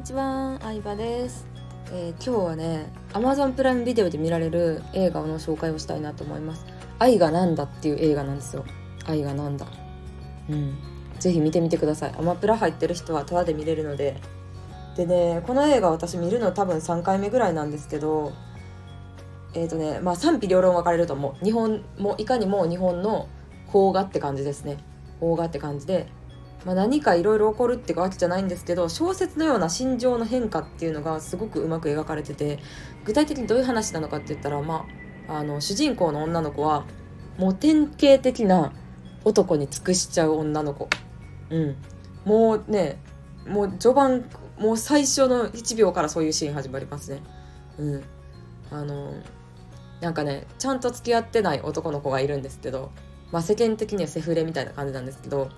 にちは、相葉です、えー今日はね、Amazon プライムビデオで見られる映画の紹介をしたいなと思います。愛がなんだっていう映画なんですよ。愛がなんだ。うん。ぜひ見てみてください。アマプラ入ってる人はタダで見れるので。でね、この映画私見るの多分3回目ぐらいなんですけど、えっ、とね、まあ賛否両論分かれると思う。日本も、いかにも日本の邦画って感じですね。邦画って感じで。まあ、何かいろいろ起こるってわけじゃないんですけど小説のような心情の変化っていうのがすごくうまく描かれてて具体的にどういう話なのかって言ったら、まあ、あの主人公の女の子はもう典型的な男に尽くしちゃう女の子。うん、もうねもう序盤もう最初の1秒からそういうシーン始まりますね。うん、あのなんかねちゃんと付き合ってない男の子がいるんですけど、まあ、世間的にはセフレみたいな感じなんですけど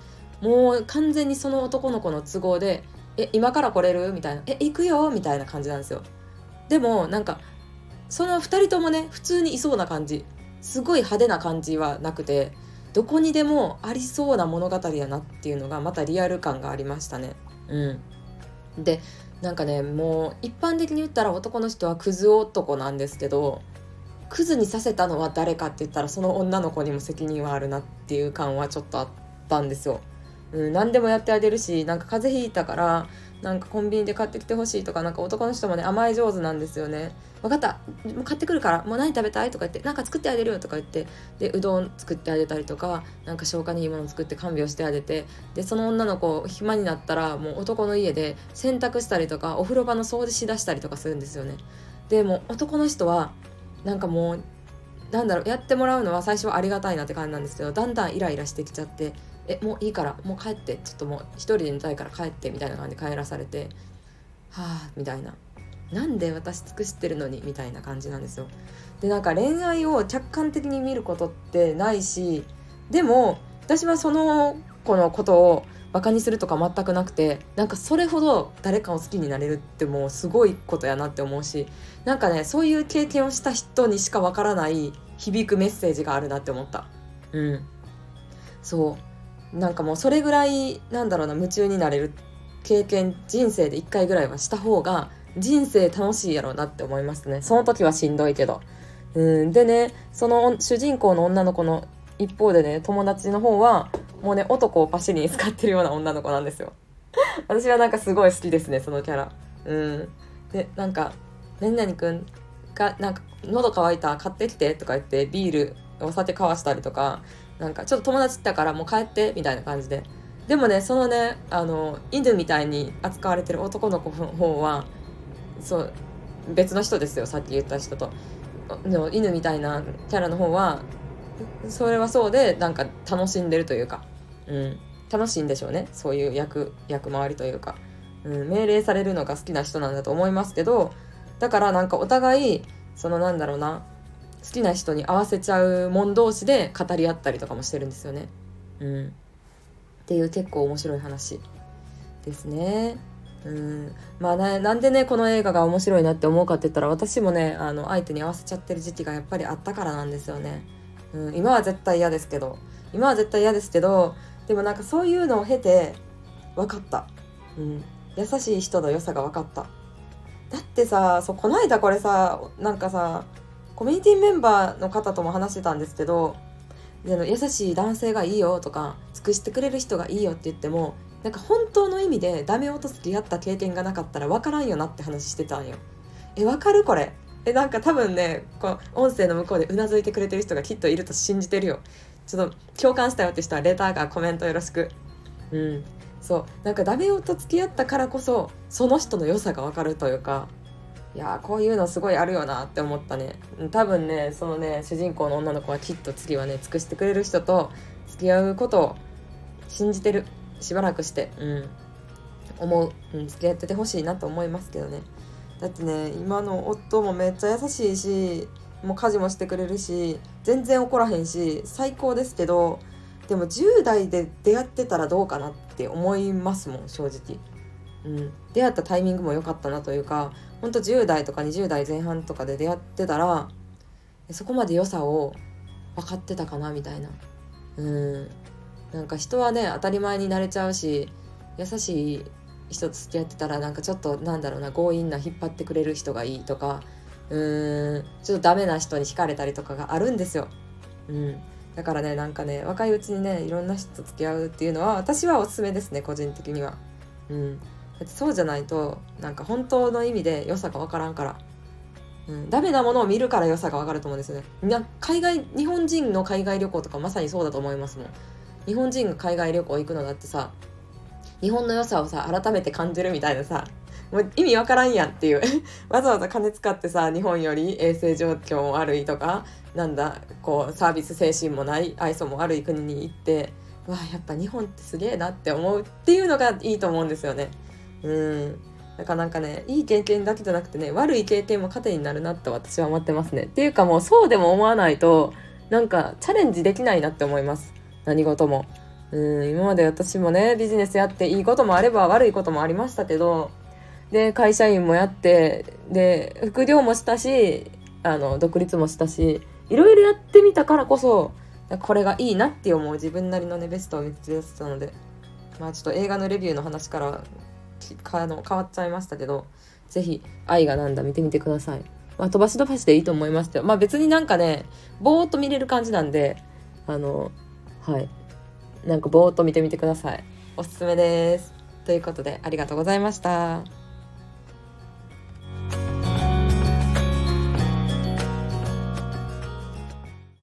もう完全にその男の子の都合で「え今から来れる?」みたいな「え行くよ?」みたいな感じなんですよ。でもなんかその2人ともね普通にいそうな感じ。すごい派手な感じはなくてどこにでもありそうな物語やなっていうのがまたリアル感がありましたね。うん。でなんかねもう一般的に言ったら男の人はクズ男なんですけどクズにさせたのは誰かって言ったらその女の子にも責任はあるなっていう感はちょっとあったんですよ。うん、何でもやってあげるしなんか風邪ひいたからなんかコンビニで買ってきてほしいとかなんか男の人もね甘え上手なんですよね。分かった。もう買ってくるからもう何食べたいとか言ってなんか作ってあげるよとか言ってでうどん作ってあげたりとかなんか消化にいいもの作って看病してあげてでその女の子暇になったらもう男の家で洗濯したりとかお風呂場の掃除しだしたりとかするんですよね。でも男の人はなんかもうなんだろうやってもらうのは最初はありがたいなって感じなんですけどだんだんイライラしてきちゃってえもういいからもう帰ってちょっともう一人で寝たいから帰ってみたいな感じで帰らされてはあみたいな。なんで私尽くしてるのにみたいな感じなんですよ。でなんか恋愛を客観的に見ることってないしでも私はその子のことをバカにするとか全くなくてなんかそれほど誰かを好きになれるってもうすごいことやなって思うしなんかねそういう経験をした人にしかわからない響くメッセージがあるなって思った。うん。そう。なんかもうそれぐらいなんだろうな夢中になれる経験人生で1回ぐらいはした方が人生楽しいやろうなって思いますね。その時はしんどいけど。うんでねその主人公の女の子の一方でね友達の方はもうね男をパシリに使ってるような女の子なんですよ。私はなんかすごい好きですねそのキャラ。うん。でなんか「何々くんがなんか喉乾いた買ってきて」とか言ってビールお酒交わしたりとかなんかちょっと友達だからもう帰ってみたいな感じで。でもねそのねあの犬みたいに扱われてる男の子の方はそう別の人ですよさっき言った人と。の犬みたいなキャラの方はそれはそうでなんか楽しんでるというか、うん、楽しいんでしょうね。そういう役役回りというか、うん、命令されるのが好きな人なんだと思いますけどだからなんかお互いそのなんだろうな好きな人に合わせちゃうもん同士で語り合ったりとかもしてるんですよね。うん、っていう結構面白い話ですね。うん、まあねなんでねこの映画が面白いなって思うかって言ったら私もねあの相手に合わせちゃってる時期がやっぱりあったからなんですよね。うん、今は絶対嫌ですけど。今は絶対嫌ですけどでもなんかそういうのを経て分かった、うん、優しい人の良さが分かった。だってさそうこの間これさなんかさコミュニティメンバーの方とも話してたんですけどで優しい男性がいいよとか尽くしてくれる人がいいよって言ってもなんか本当の意味でダメ男と付き合った経験がなかったら分からんよなって話してたんよ。え分かるこれ？えなんか多分ねこう音声の向こうでうなずいてくれてる人がきっといると信じてるよ。ちょっと共感したよって人はレターかコメントよろしく。うんそうなんかダメ男と付き合ったからこそその人の良さが分かるというかいやーこういうのすごいあるよなって思ったね。多分ねそのね主人公の女の子はきっと次はね尽くしてくれる人と付き合うことを信じてる。しばらくして。うん。思う、うん、付き合っててほしいなと思いますけどね。だってね今の夫もめっちゃ優しいしもう家事もしてくれるし全然怒らへんし最高ですけどでも10代で出会ってたらどうかなって思いますもん正直。うん、出会ったタイミングも良かったなというかほんと10代とか20代前半とかで出会ってたらそこまで良さを分かってたかなみたいな。うん。なんか人はね当たり前になれちゃうし優しい人と付き合ってたらなんかちょっとなんだろうな強引な引っ張ってくれる人がいいとかうーん。ちょっとダメな人に惹かれたりとかがあるんですよ。うん、だからねなんかね若いうちにねいろんな人と付き合うっていうのは私はおすすめですね個人的には。うん、そうじゃないとなんか本当の意味で良さが分からんから。うん、ダメなものを見るから良さが分かると思うんですよね。な海外日本人の海外旅行とかまさにそうだと思いますもん。日本人が海外旅行行くのだってさ日本の良さをさ改めて感じるみたいなさもう意味わからんやんっていう わざわざ金使ってさ日本より衛生状況も悪いとかなんだこうサービス精神もない愛想も悪い国に行ってわあやっぱ日本ってすげえなって思うっていうのがいいと思うんですよね。うんだからなかねいい経験だけじゃなくてね悪い経験も糧になるなと私は思ってますね。っていうかもうそうでも思わないとなんかチャレンジできないなって思います何事も。うん今まで私もねビジネスやっていいこともあれば悪いこともありましたけどで会社員もやってで副業もしたしあの独立もしたしいろいろやってみたからこそこれがいいなって思う自分なりのねベストを見つけ出せたのでまあちょっと映画のレビューの話からあの変わっちゃいましたけど是非「愛がなんだ」見てみてください。まあ、飛ばし飛ばしでいいと思いますけど、まあ別になんかね、ぼーっと見れる感じなんで、あの、はい。なんかぼーっと見てみてください。おすすめです。ということでありがとうございました。